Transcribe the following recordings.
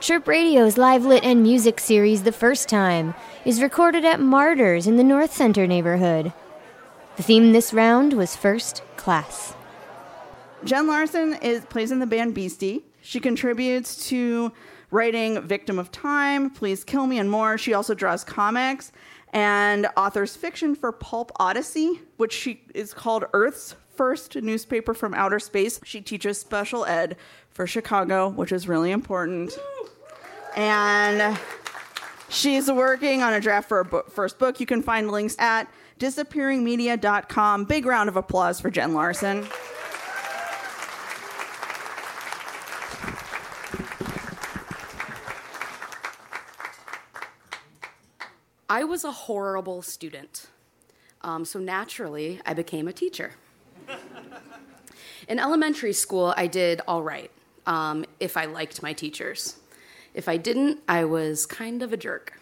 Chirp Radio's live lit and music series, The First Time, is recorded at Martyrs in the North Center neighborhood. The theme this round was First Class. Jen Larson is plays in the band Beastie. She contributes to writing Victim of Time, Please Kill Me, and more. She also draws comics and authors fiction for Pulp Odyssey, which she is called Earth's first newspaper from outer space. She teaches special ed for Chicago, which is really important. And she's working on a draft for book, first book. You can find links at disappearingmedia.com. Big round of applause for Jen Larson. I was a horrible student. Um, so naturally, I became a teacher. In elementary school, I did all right um, if I liked my teachers. If I didn't, I was kind of a jerk.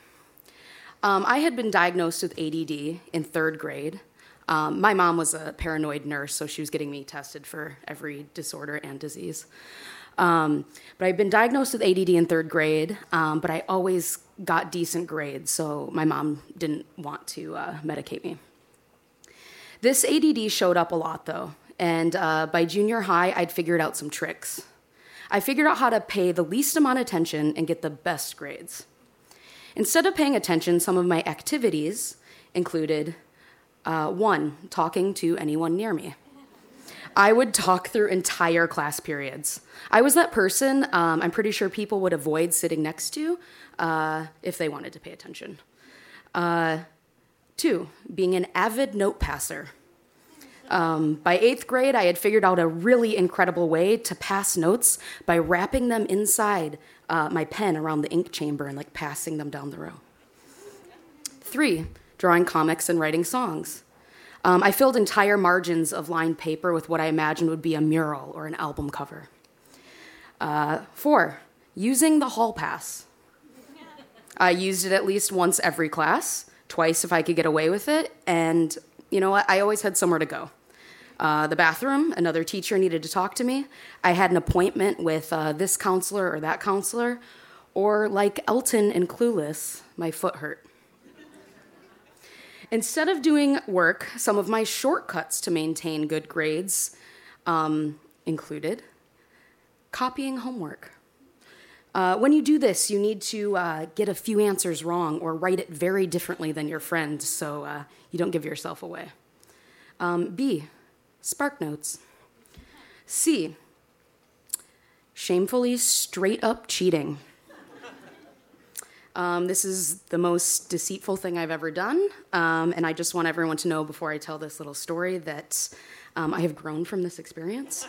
Um, I had been diagnosed with ADD in third grade. Um, my mom was a paranoid nurse, so she was getting me tested for every disorder and disease. Um, but I'd been diagnosed with ADD in third grade, um, but I always got decent grades, so my mom didn't want to uh, medicate me. This ADD showed up a lot, though, and uh, by junior high, I'd figured out some tricks. I figured out how to pay the least amount of attention and get the best grades. Instead of paying attention, some of my activities included uh, one, talking to anyone near me. I would talk through entire class periods. I was that person um, I'm pretty sure people would avoid sitting next to uh, if they wanted to pay attention. Uh, two, being an avid note passer. Um, by eighth grade, I had figured out a really incredible way to pass notes by wrapping them inside uh, my pen around the ink chamber and like passing them down the row. Three, drawing comics and writing songs. Um, I filled entire margins of lined paper with what I imagined would be a mural or an album cover. Uh, four, using the hall pass. I used it at least once every class, twice if I could get away with it, and you know what? I always had somewhere to go. Uh, the bathroom, another teacher needed to talk to me. I had an appointment with uh, this counselor or that counselor, or like Elton in Clueless, my foot hurt. Instead of doing work, some of my shortcuts to maintain good grades um, included copying homework. Uh, when you do this, you need to uh, get a few answers wrong or write it very differently than your friend so uh, you don't give yourself away. Um, B, spark notes. C, shamefully straight up cheating. Um, this is the most deceitful thing I've ever done, um, and I just want everyone to know before I tell this little story that um, I have grown from this experience.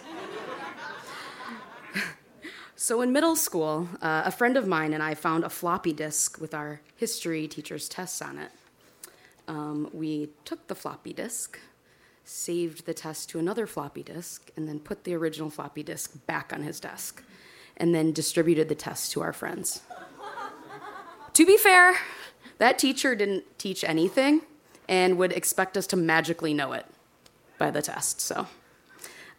so, in middle school, uh, a friend of mine and I found a floppy disk with our history teacher's tests on it. Um, we took the floppy disk, saved the test to another floppy disk, and then put the original floppy disk back on his desk, and then distributed the test to our friends. To be fair, that teacher didn't teach anything and would expect us to magically know it by the test. So,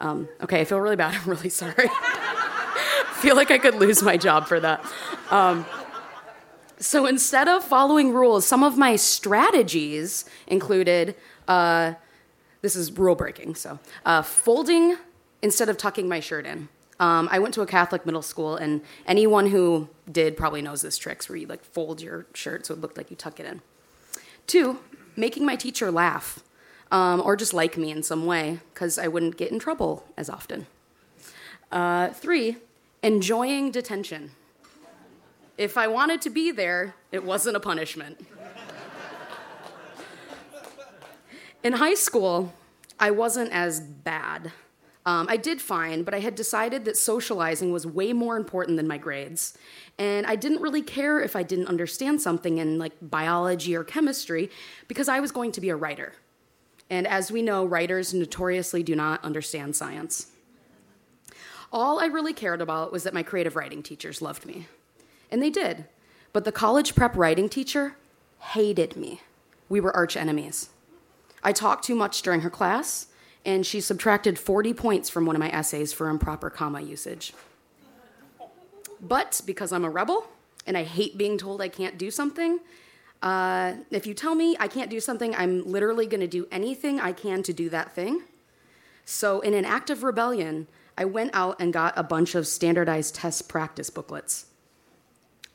um, okay, I feel really bad. I'm really sorry. I feel like I could lose my job for that. Um, so instead of following rules, some of my strategies included uh, this is rule breaking. So, uh, folding instead of tucking my shirt in. Um, I went to a Catholic middle school, and anyone who did probably knows this trick where you like fold your shirt so it looked like you tuck it in. Two, making my teacher laugh um, or just like me in some way because I wouldn't get in trouble as often. Uh, three, enjoying detention. If I wanted to be there, it wasn't a punishment. In high school, I wasn't as bad. Um, I did fine, but I had decided that socializing was way more important than my grades. And I didn't really care if I didn't understand something in like biology or chemistry because I was going to be a writer. And as we know, writers notoriously do not understand science. All I really cared about was that my creative writing teachers loved me. And they did. But the college prep writing teacher hated me. We were arch enemies. I talked too much during her class, and she subtracted 40 points from one of my essays for improper comma usage. But because I'm a rebel and I hate being told I can't do something, uh, if you tell me I can't do something, I'm literally going to do anything I can to do that thing. So, in an act of rebellion, I went out and got a bunch of standardized test practice booklets.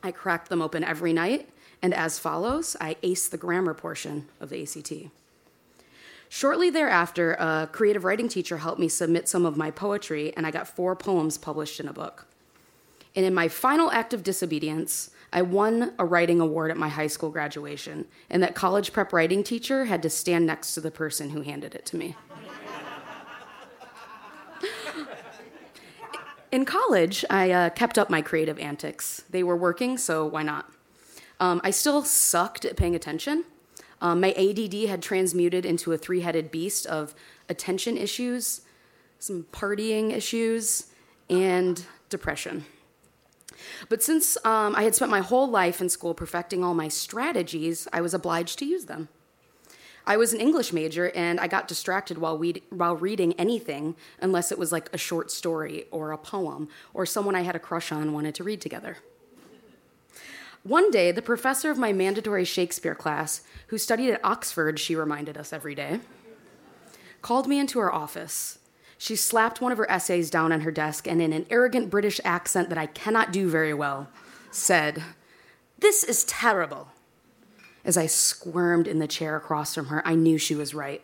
I cracked them open every night, and as follows, I aced the grammar portion of the ACT. Shortly thereafter, a creative writing teacher helped me submit some of my poetry, and I got four poems published in a book. And in my final act of disobedience, I won a writing award at my high school graduation, and that college prep writing teacher had to stand next to the person who handed it to me. in college, I uh, kept up my creative antics. They were working, so why not? Um, I still sucked at paying attention. Um, my ADD had transmuted into a three headed beast of attention issues, some partying issues, and depression. But since um, I had spent my whole life in school perfecting all my strategies, I was obliged to use them. I was an English major and I got distracted while, we, while reading anything unless it was like a short story or a poem or someone I had a crush on wanted to read together. One day, the professor of my mandatory Shakespeare class, who studied at Oxford, she reminded us every day, called me into her office she slapped one of her essays down on her desk and, in an arrogant British accent that I cannot do very well, said, This is terrible. As I squirmed in the chair across from her, I knew she was right.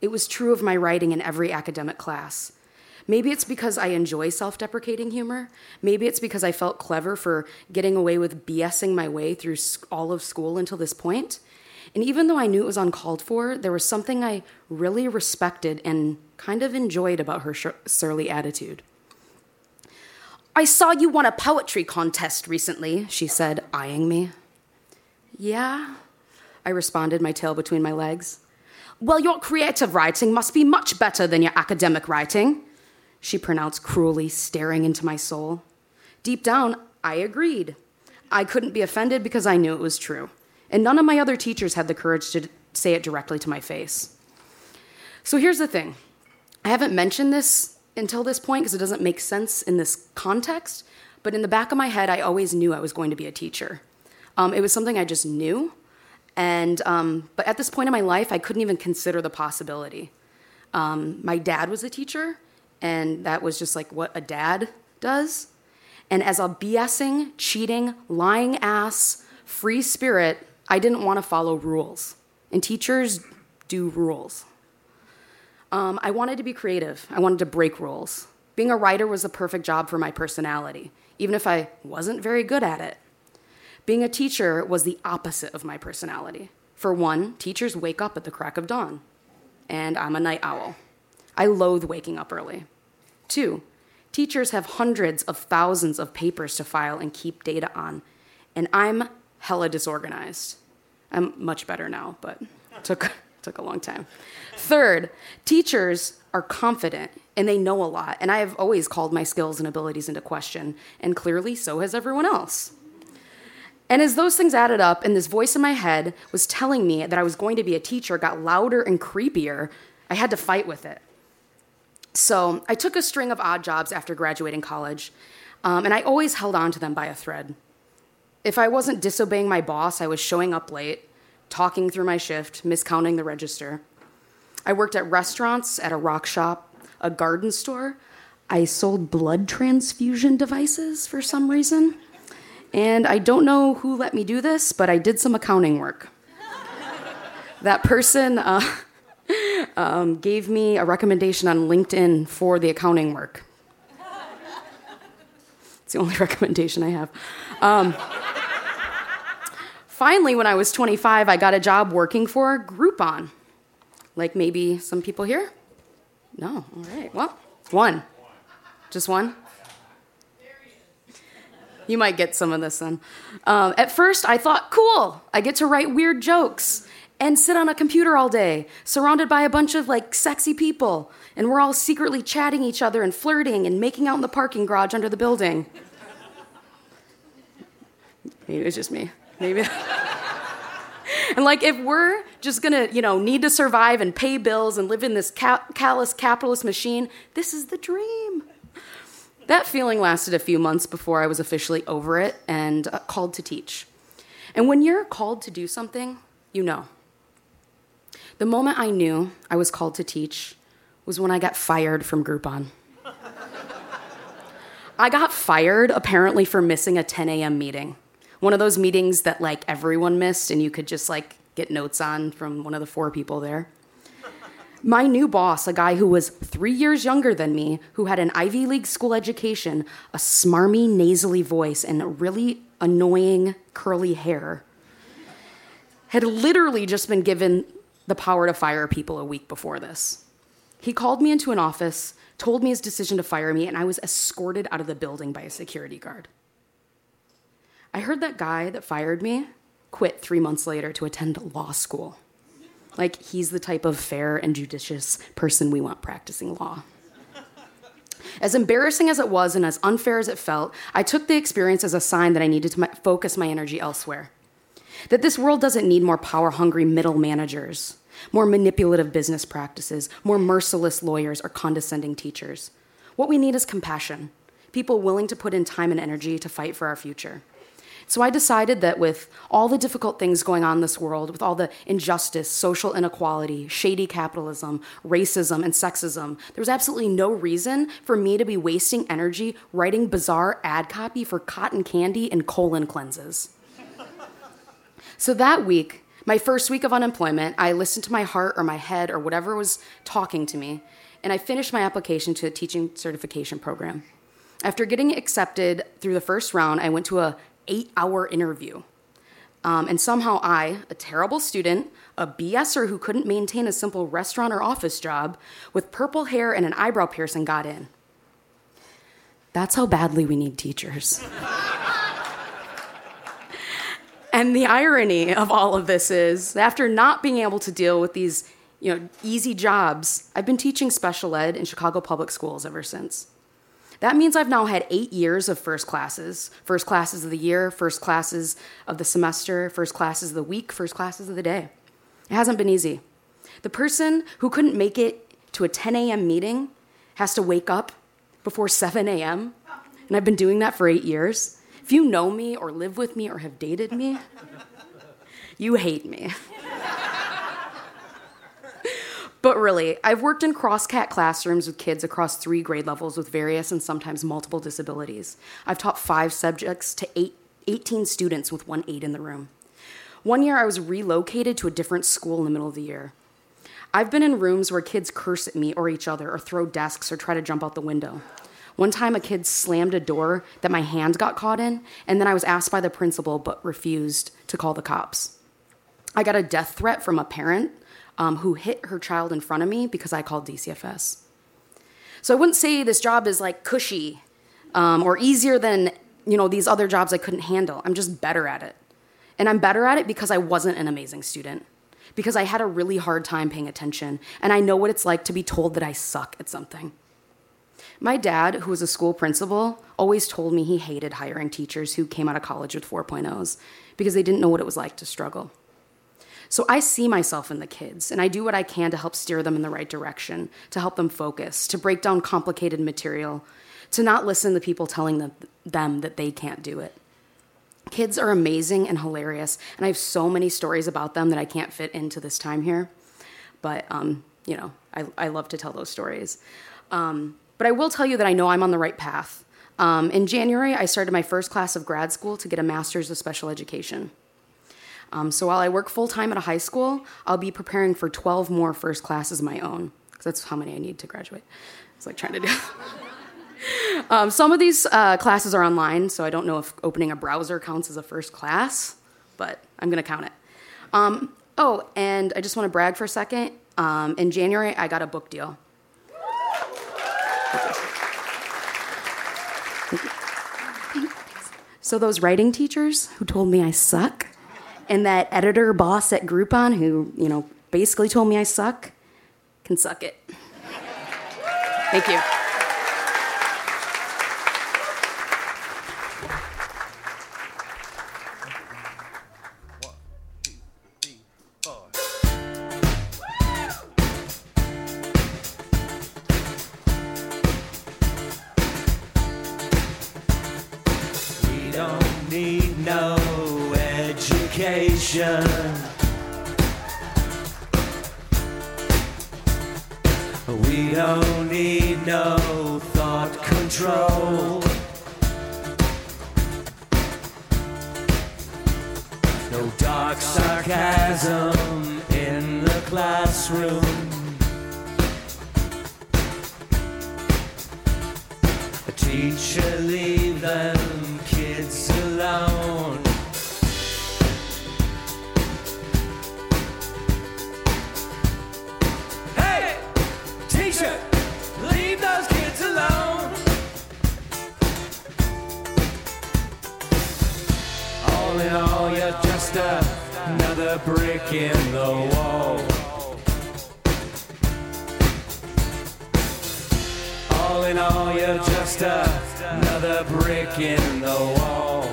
It was true of my writing in every academic class. Maybe it's because I enjoy self deprecating humor. Maybe it's because I felt clever for getting away with BSing my way through all of school until this point. And even though I knew it was uncalled for, there was something I really respected and kind of enjoyed about her surly attitude. I saw you won a poetry contest recently, she said, eyeing me. Yeah, I responded, my tail between my legs. Well, your creative writing must be much better than your academic writing, she pronounced cruelly, staring into my soul. Deep down, I agreed. I couldn't be offended because I knew it was true and none of my other teachers had the courage to say it directly to my face. So here's the thing I haven't mentioned this until this point because it doesn't make sense in this context, but in the back of my head, I always knew I was going to be a teacher. Um, it was something I just knew. And, um, but at this point in my life, I couldn't even consider the possibility. Um, my dad was a teacher, and that was just like what a dad does. And as a BSing, cheating, lying ass, free spirit, I didn't want to follow rules, and teachers do rules. Um, I wanted to be creative, I wanted to break rules. Being a writer was the perfect job for my personality, even if I wasn't very good at it. Being a teacher was the opposite of my personality. For one, teachers wake up at the crack of dawn, and I'm a night owl. I loathe waking up early. Two, teachers have hundreds of thousands of papers to file and keep data on, and I'm hella disorganized. I'm much better now, but took took a long time. Third, teachers are confident and they know a lot, and I have always called my skills and abilities into question, and clearly so has everyone else. And as those things added up, and this voice in my head was telling me that I was going to be a teacher got louder and creepier, I had to fight with it. So I took a string of odd jobs after graduating college, um, and I always held on to them by a thread. If I wasn't disobeying my boss, I was showing up late, talking through my shift, miscounting the register. I worked at restaurants, at a rock shop, a garden store. I sold blood transfusion devices for some reason. And I don't know who let me do this, but I did some accounting work. that person uh, um, gave me a recommendation on LinkedIn for the accounting work. It's the only recommendation I have. Um, Finally, when I was 25, I got a job working for Groupon. Like maybe some people here? No, all right. Well, one. Just one? You might get some of this then. Um, at first, I thought, cool, I get to write weird jokes and sit on a computer all day, surrounded by a bunch of like sexy people, and we're all secretly chatting each other and flirting and making out in the parking garage under the building. Maybe it's just me. Maybe. and like, if we're just gonna, you know, need to survive and pay bills and live in this ca- callous capitalist machine, this is the dream. That feeling lasted a few months before I was officially over it and uh, called to teach. And when you're called to do something, you know. The moment I knew I was called to teach was when I got fired from Groupon. I got fired apparently for missing a 10 a.m. meeting. One of those meetings that like everyone missed and you could just like get notes on from one of the four people there. My new boss, a guy who was three years younger than me, who had an Ivy League school education, a smarmy, nasally voice, and really annoying curly hair, had literally just been given the power to fire people a week before this. He called me into an office, told me his decision to fire me, and I was escorted out of the building by a security guard. I heard that guy that fired me quit three months later to attend law school. Like, he's the type of fair and judicious person we want practicing law. As embarrassing as it was and as unfair as it felt, I took the experience as a sign that I needed to focus my energy elsewhere. That this world doesn't need more power hungry middle managers, more manipulative business practices, more merciless lawyers, or condescending teachers. What we need is compassion, people willing to put in time and energy to fight for our future. So I decided that with all the difficult things going on in this world, with all the injustice, social inequality, shady capitalism, racism, and sexism, there was absolutely no reason for me to be wasting energy writing bizarre ad copy for cotton candy and colon cleanses. So that week, my first week of unemployment, I listened to my heart or my head or whatever was talking to me, and I finished my application to a teaching certification program. After getting accepted through the first round, I went to a eight hour interview. Um, and somehow I, a terrible student, a BSer who couldn't maintain a simple restaurant or office job, with purple hair and an eyebrow piercing, got in. That's how badly we need teachers. and the irony of all of this is, after not being able to deal with these you know, easy jobs, I've been teaching special ed in Chicago public schools ever since. That means I've now had eight years of first classes first classes of the year, first classes of the semester, first classes of the week, first classes of the day. It hasn't been easy. The person who couldn't make it to a 10 a.m. meeting has to wake up before 7 a.m., and I've been doing that for eight years. If you know me or live with me or have dated me, you hate me. But really, I've worked in crosscat classrooms with kids across three grade levels with various and sometimes multiple disabilities. I've taught five subjects to eight, 18 students with one aide in the room. One year, I was relocated to a different school in the middle of the year. I've been in rooms where kids curse at me or each other or throw desks or try to jump out the window. One time, a kid slammed a door that my hand got caught in, and then I was asked by the principal but refused to call the cops. I got a death threat from a parent um, who hit her child in front of me because I called DCFS. So I wouldn't say this job is like cushy um, or easier than you know these other jobs I couldn't handle. I'm just better at it, and I'm better at it because I wasn't an amazing student, because I had a really hard time paying attention, and I know what it's like to be told that I suck at something. My dad, who was a school principal, always told me he hated hiring teachers who came out of college with 4.0s because they didn't know what it was like to struggle. So I see myself in the kids, and I do what I can to help steer them in the right direction, to help them focus, to break down complicated material, to not listen to people telling them, that they can't do it. Kids are amazing and hilarious, and I have so many stories about them that I can't fit into this time here. But, um, you know, I, I, love to tell those stories. Um, but I will tell you that I know I'm on the right path. Um, in January, I started my first class of grad school to get a master's of special education. Um, so while I work full time at a high school, I'll be preparing for 12 more first classes of my own, because that's how many I need to graduate. It's like trying to do. um, some of these uh, classes are online, so I don't know if opening a browser counts as a first class, but I'm going to count it. Um, oh, and I just want to brag for a second. Um, in January, I got a book deal. So, those writing teachers who told me I suck, and that editor boss at Groupon, who, you know, basically told me I suck, can suck it. Thank you. Education. We don't need no thought control. No dark sarcasm in the classroom. A teacher, leave them kids alone. All in all, you're just another brick in the wall. All in all, you're just another brick in the wall.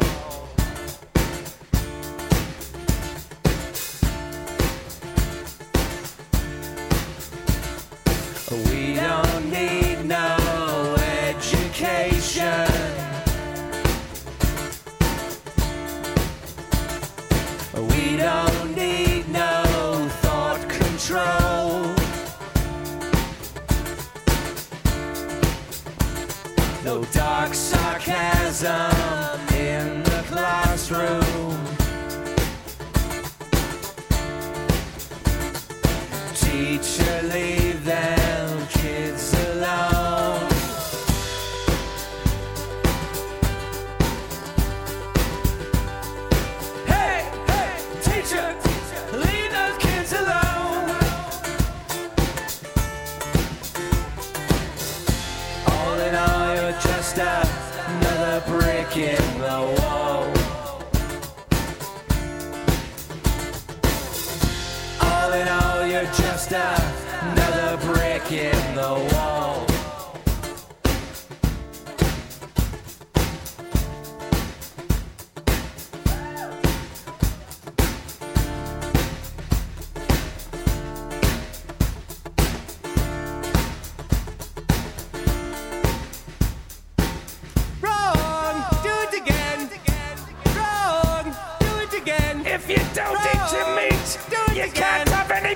Dark sarcasm in the classroom. Another brick in the wall. Wrong, do it again. Wrong, do it again. If you don't eat your meat, Do you again. can't have any